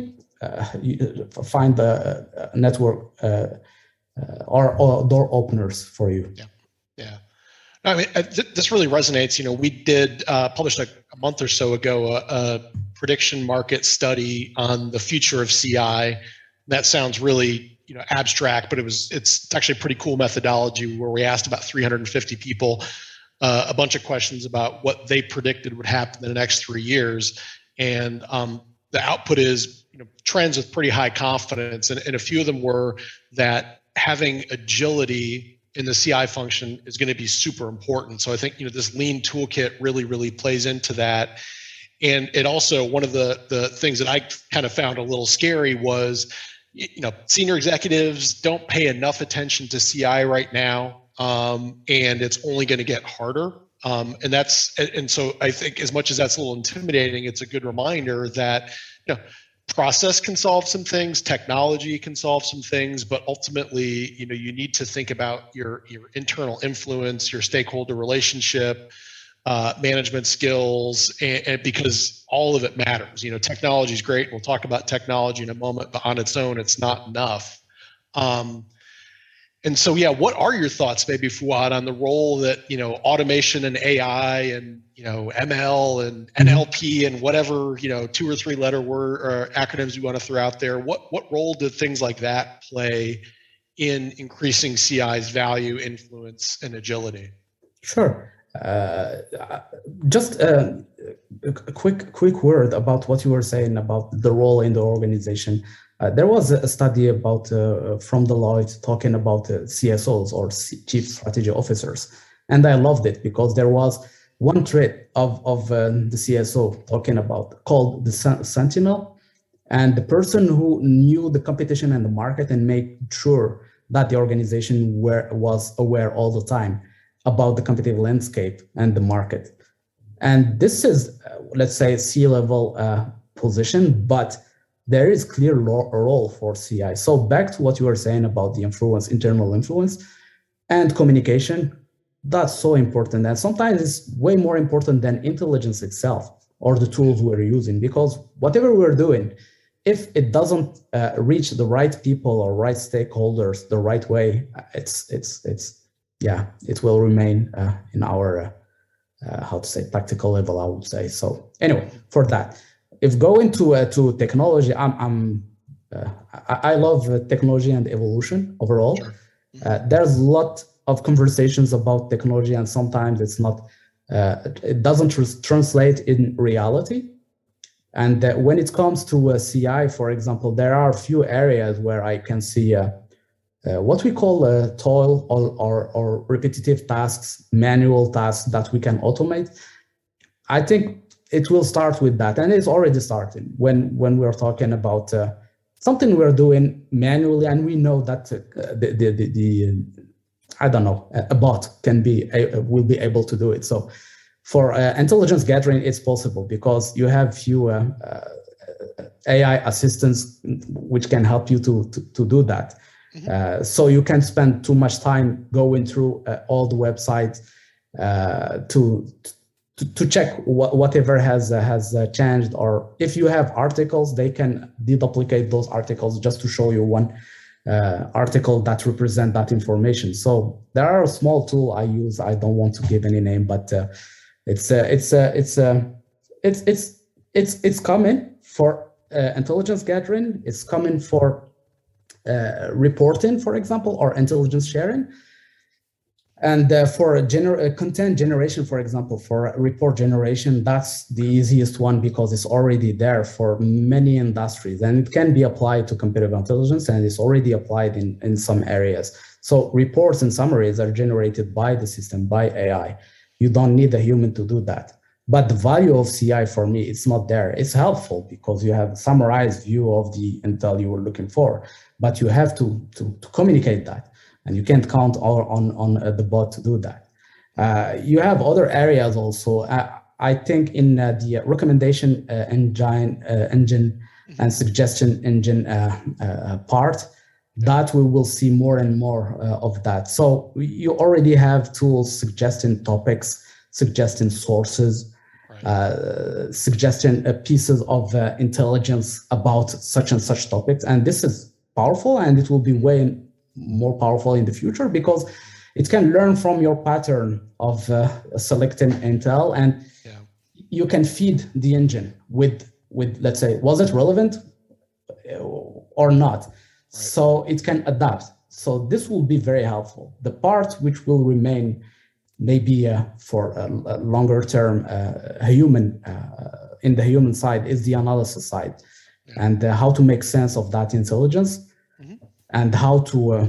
you find a network uh, are, are door openers for you. Yeah, yeah. I mean, th- this really resonates. You know, we did uh, published a, a, month or so ago a, a, prediction market study on the future of CI. That sounds really you know abstract, but it was it's actually a pretty cool methodology where we asked about 350 people uh, a bunch of questions about what they predicted would happen in the next three years, and um, the output is you know trends with pretty high confidence, and, and a few of them were that having agility in the CI function is going to be super important. So I think you know this lean toolkit really really plays into that. And it also one of the the things that I kind of found a little scary was you know senior executives don't pay enough attention to CI right now, um, and it's only going to get harder. Um, and that's and so I think as much as that's a little intimidating, it's a good reminder that you know process can solve some things technology can solve some things but ultimately you know you need to think about your your internal influence your stakeholder relationship uh, management skills and, and, because all of it matters. You know technology is great. We'll talk about technology in a moment but on its own it's not enough. Um, and so yeah what are your thoughts maybe Fouad on the role that you know automation and ai and you know ml and mm-hmm. nlp and whatever you know two or three letter word or acronyms you want to throw out there what what role do things like that play in increasing ci's value influence and agility? Sure. Uh, just uh, a quick quick word about what you were saying about the role in the organization uh, there was a study about uh, from Deloitte talking about uh, CSOs or C- chief strategy officers, and I loved it because there was one trait of of uh, the CSO talking about called the sentinel, and the person who knew the competition and the market and made sure that the organization were, was aware all the time about the competitive landscape and the market. And this is, uh, let's say, a C-level uh, position, but there is clear role for CI. So back to what you were saying about the influence, internal influence and communication, that's so important. And sometimes it's way more important than intelligence itself or the tools we're using because whatever we're doing, if it doesn't uh, reach the right people or right stakeholders the right way, it's it's it's yeah, it will remain uh, in our uh, uh how to say tactical level. I would say so. Anyway, for that if going to uh, to technology, I'm, I'm uh, I, love uh, technology and evolution overall. Sure. Uh, there's a lot of conversations about technology, and sometimes it's not. Uh, it doesn't tr- translate in reality. And uh, when it comes to CI, for example, there are a few areas where I can see what we call toil or, or, or repetitive tasks, manual tasks that we can automate. I think it will start with that, and it's already starting when when we're talking about uh, something we're doing manually, and we know that uh, the, the, the, the I don't know a bot can be uh, will be able to do it. So for uh, intelligence gathering, it's possible because you have few uh, uh, AI assistants which can help you to to, to do that. Mm-hmm. so you can't spend too much time going through all the websites to to, to check what, whatever has uh, has uh, changed or if you have articles they can deduplicate those articles just to show you one uh, article that represent that information so there are a small tool i use i don't want to give any name but uh, it's uh, it's uh, it's uh, it's it's it's it's coming for uh, intelligence gathering. It's coming for uh, reporting, for example, or intelligence sharing. And uh, for gener- content generation, for example, for report generation, that's the easiest one because it's already there for many industries and it can be applied to competitive intelligence and it's already applied in, in some areas. So reports and summaries are generated by the system, by AI. You don't need a human to do that. But the value of CI for me, it's not there. It's helpful because you have summarized view of the intel you were looking for, but you have to, to, to communicate that and you can't count on on uh, the bot to do that. Uh, you have other areas also. Uh, I think in uh, the recommendation uh, engine uh, engine and suggestion engine part, that we will see more and more of that. So you already have tools suggesting topics, suggesting sources. Right. suggesting pieces of intelligence about such and such topics, and this is powerful, and it will be way more powerful in the future because it can learn from your pattern of uh, selecting intel and yeah. you can feed the engine with with let's say was it relevant uh, or not right. so it can adapt so this will be very helpful the part which will remain maybe uh, for a, a, longer term uh, human uh, in the human side is the analysis side yeah. and uh, how to make sense of that intelligence and how to uh,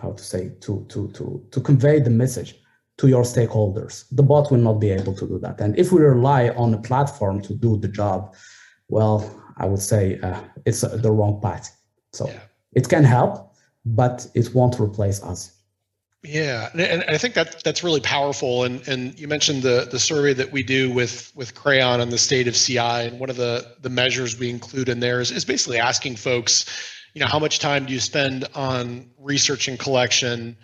how to say to to to to convey the message to your stakeholders. The bot will not be able to do that. And if we rely on a platform to do the job, well, I would say uh, it's uh, the wrong path. So yeah. it can help, but it won't replace us. Yeah, and, I think that that's really powerful. And and you mentioned the the survey that we do with with Crayon on the state of CI, and one of the the measures we include in there is, is basically asking folks you know how much time do you spend on research and collection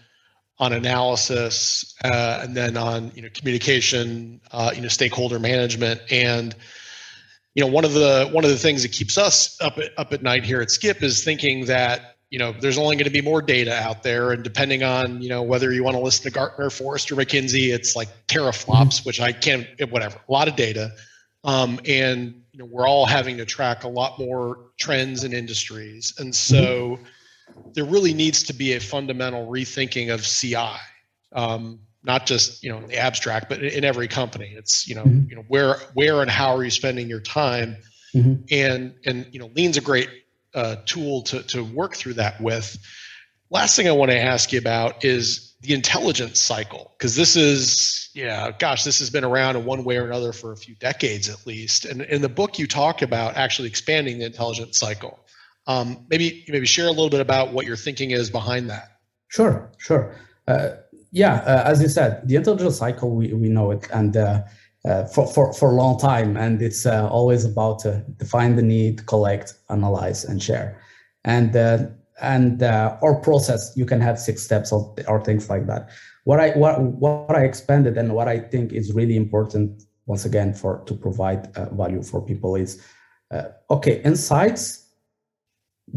on analysis uh, and then on you know communication uh, you know stakeholder management? And you know one of the one of the things that keeps us up at, up at night here at SCIP is thinking that you know there's only going to be more data out there and depending on you know whether you want to listen to gartner forrester mckinsey it's like teraflops which i can't whatever a lot of data. Um, and you know we're all having to track a lot more trends and industries and so there really needs to be a fundamental rethinking of ci um, not just you know in the abstract but in every company it's you know mm-hmm. you know where where and how are you spending your time mm-hmm. and and you know lean's a great uh, tool to to work through that with last thing i want to ask you about is the intelligence cycle because this is yeah gosh this has been around in one way or another for a few decades at least. And in the book you talk about actually expanding the intelligence cycle. Um, maybe maybe share a little bit about what your thinking is behind that. Sure sure. Uh, yeah uh, as you said the intelligence cycle we, we know it. And uh, uh for, for, for a long time. And it's uh, always about define the need collect analyze and share. And uh, and uh, or process you can have six steps or, or things like that. What i what, what i expanded and what i think is really important once again for to provide uh, value for people is uh, okay insights.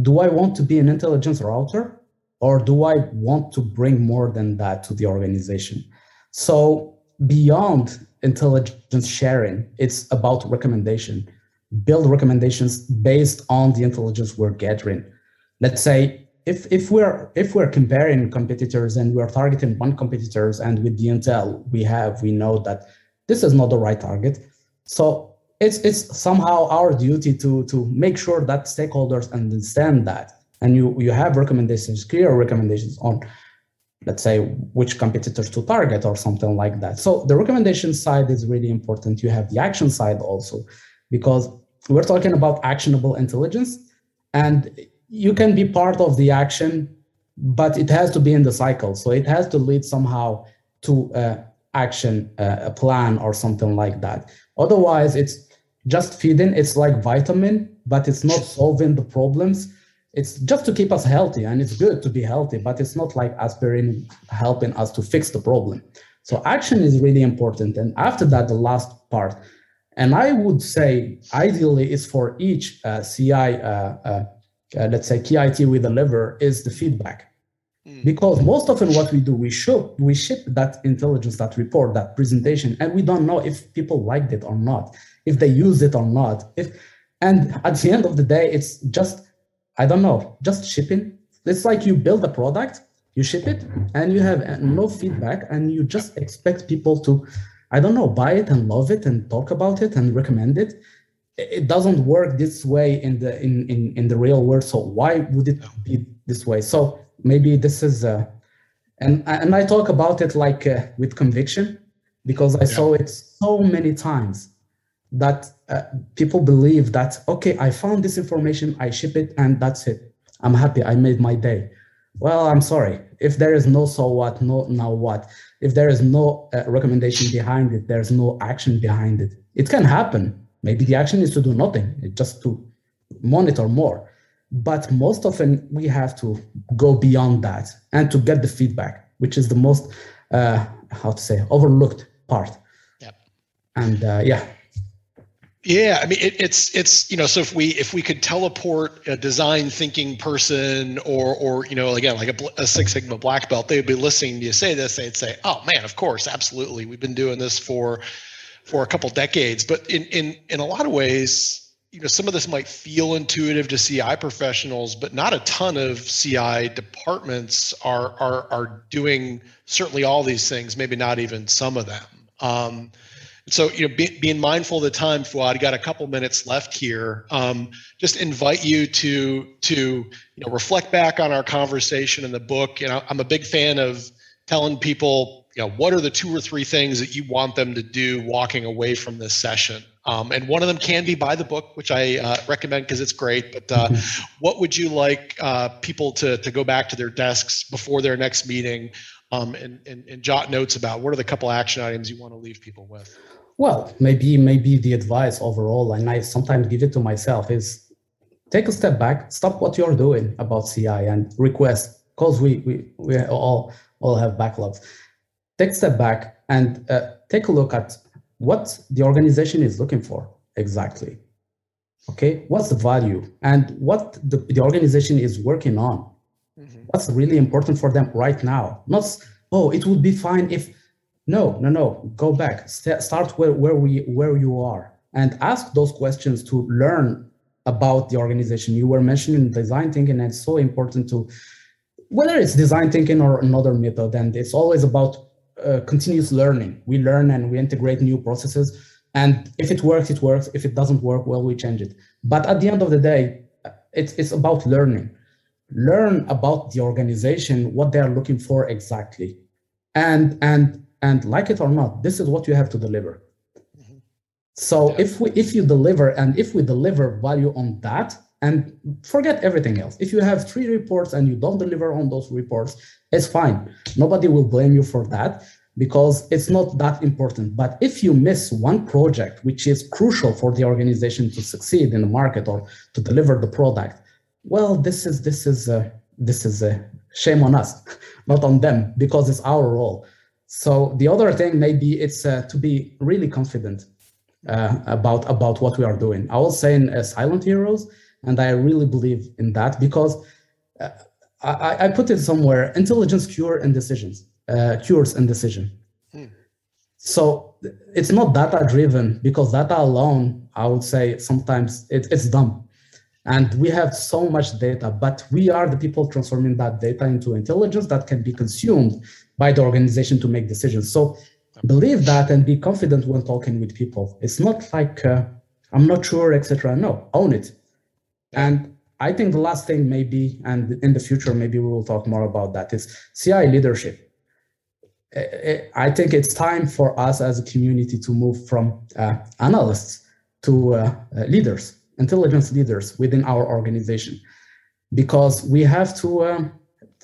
Do i want to be an intelligence router or do i want to bring more than that to the organization? So beyond intelligence sharing it's about recommendation. Build recommendations based on the intelligence we're gathering let's say if if we're if we're comparing competitors and we're targeting one competitors and with the intel we have we know that this is not the right target. So it's it's somehow our duty to to make sure that stakeholders understand that. And you you have recommendations clear recommendations on let's say which competitors to target or something like that. So the recommendation side is really important. You have the action side also because we're talking about actionable intelligence. And you can be part of the action, but it has to be in the cycle. So it has to lead somehow to uh, action, uh, a plan, or something like that. Otherwise, it's just feeding. It's like vitamin, but it's not solving the problems. It's just to keep us healthy, and it's good to be healthy, but it's not like aspirin helping us to fix the problem. So action is really important. And after that, the last part, and I would say ideally is for each uh, CI uh, uh, uh, let's say KIT we deliver is the feedback. Mm. Because most often what we do, we show we ship that intelligence, that report, that presentation, and we don't know if people liked it or not. if they use it or not. If and at the end of the day, it's just I don't know, just shipping. It's like you build a product, you ship it, and you have no feedback, and you just expect people to, I don't know, buy it and love it and talk about it and recommend it. It doesn't work this way in the in in, in the real world. So why would it be this way? So maybe this is uh, and and I talk about it like uh, with conviction because I yeah. saw it so many times that uh, people believe that okay i found this information i ship it and that's it i'm happy i made my day well i'm sorry if there is no so what no now what if there is no uh, recommendation behind it there's no action behind it it can happen maybe the action is to do nothing just to monitor more but most often we have to go beyond that and to get the feedback which is the most uh, how to say overlooked part yep. and uh, yeah yeah, I mean it, it's it's you know so if we if we could teleport a design thinking person or or you know again like a, a Six Sigma black belt, they would be listening to you say this. They'd say, "Oh man, of course, absolutely. We've been doing this for for a couple decades." But in in in a lot of ways, you know, some of this might feel intuitive to CI professionals, but not a ton of CI departments are are are doing certainly all these things. Maybe not even some of them. Um, so, you know, be, being mindful of the time, Fouad, got a couple minutes left here. Um, just invite you to to you know reflect back on our conversation in the book. You know, I'm a big fan of telling people, you know, what are the two or three things that you want them to do walking away from this session. Um, and one of them can be buy the book, which I uh, recommend because it's great. But uh, mm-hmm. what would you like uh, people to to go back to their desks before their next meeting um, and, and, and jot notes about? What are the couple action items you want to leave people with? Well, maybe maybe the advice overall, and I sometimes give it to myself, is take a step back, stop what you're doing about CI, and request because we we we all all have backlogs. Take a step back and uh, take a look at what the organization is looking for exactly. Okay, what's the value and what the, the organization is working on? Mm-hmm. What's really important for them right now? Not oh, it would be fine if no, no, no. Go back. St- start where, where we where you are and ask those questions to learn about the organization. You were mentioning design thinking, and it's so important to whether it's design thinking or another method, and it's always about uh, continuous learning. We learn and we integrate new processes. And if it works, it works. If it doesn't work, well, we change it. But at the end of the day, it's, it's about learning. Learn about the organization, what they are looking for exactly. And, and and like it or not this is what you have to deliver mm-hmm. so yeah. if we if you deliver and if we deliver value on that and forget everything else if you have three reports and you don't deliver on those reports it's fine. Nobody will blame you for that because it's not that important. But if you miss one project which is crucial for the organization to succeed in the market or to deliver the product well this is this is a, this is a shame on us not on them because it's our role. So the other thing maybe it's uh, to be really confident uh, about about what we are doing. I was saying uh, silent heroes, and I really believe in that because uh, I, I, put it somewhere: intelligence cure and decisions, uh, cures and decision. Hmm. So it's not data driven because data alone, I would say sometimes it, it's dumb. And we have so much data, but we are the people transforming that data into intelligence that can be consumed by the organization to make decisions. So believe that and be confident when talking with people. It's not like uh, I'm not sure, etc. No, own it. And I think the last thing maybe, and in the future maybe we will talk more about that, is CI leadership. I think it's time for us as a community to move from uh, analysts to uh, uh, leaders, intelligence leaders within our organization, because we have to, uh,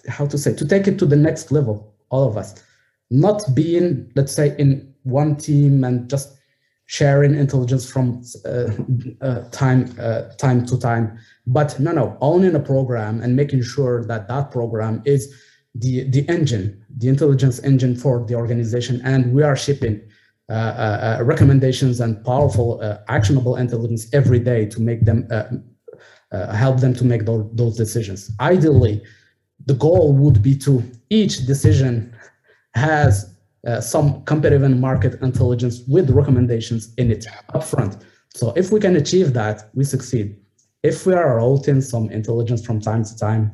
how to say, to take it to the next level all of us, not being, let's say, in one team and just sharing intelligence from uh, uh, time uh, time to time, but no, no, owning a program and making sure that that program is the the engine, the intelligence engine for the organization, and we are shipping. Uh, uh, uh, recommendations and powerful, actionable intelligence every day to make them help them to make those, those decisions. Ideally, the goal would be to each decision has uh, Uh, some competitive and market intelligence with recommendations in it upfront So if we can achieve that, we succeed. If we are rotating some intelligence from time to time,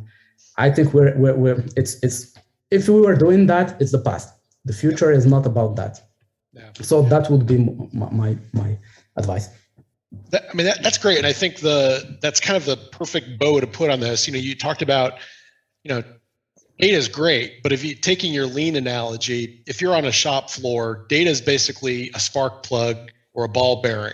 I think we're, we're, we're it's it's if we were doing that, it's the past. The future is not about that. Yeah. So that would be my my, my advice. That, I mean, that, that's great, and I think the that's kind of the perfect bow to put on this. You know, you talked about, you know, data is great, but if you taking your lean analogy, if you're on a shop floor, data is basically a spark plug or a ball bearing.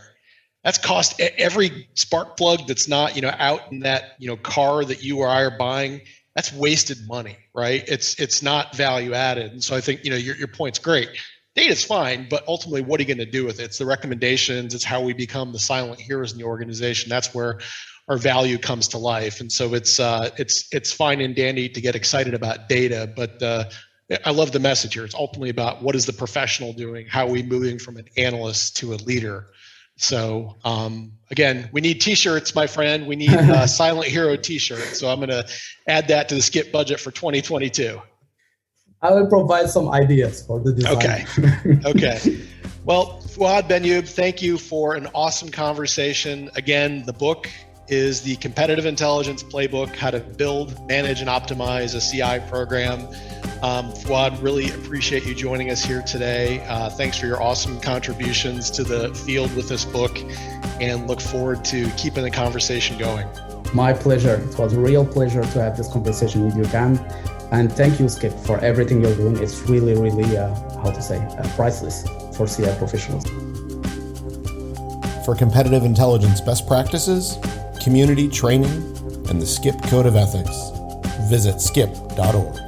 That's cost every spark plug that's not you know out in that you know car that you or i are buying that's wasted money right? It's it's not value added. And so i think you know your, your point's great. Data's fine but ultimately what are you going to do with it? It's the recommendations it's how we become the silent heroes in the organization. That's where our value comes to life and so it's uh, it's it's fine and dandy to get excited about data but uh, I love the message here. It's ultimately about what is the professional doing? How are we moving from an analyst to a leader? So um, again, we need T-shirts, my friend. We need a Silent Hero T-shirt. So I'm going to add that to the SCIP budget for 2022. I will provide some ideas for the design. Okay. Okay. well, Fouad Benyoub, thank you for an awesome conversation. Again, the book is the Competitive Intelligence Playbook: How to Build, Manage, and Optimize a CI Program. Um, Fouad, really appreciate you joining us here today. Uh, thanks for your awesome contributions to the field with this book and look forward to keeping the conversation going. My pleasure. It was a real pleasure to have this conversation with you, Cam. And thank you, SCIP, for everything you're doing. It's really, really, uh, how to say, uh, priceless for CI professionals. For competitive intelligence best practices, community training, and the SCIP Code of Ethics, visit scip.org.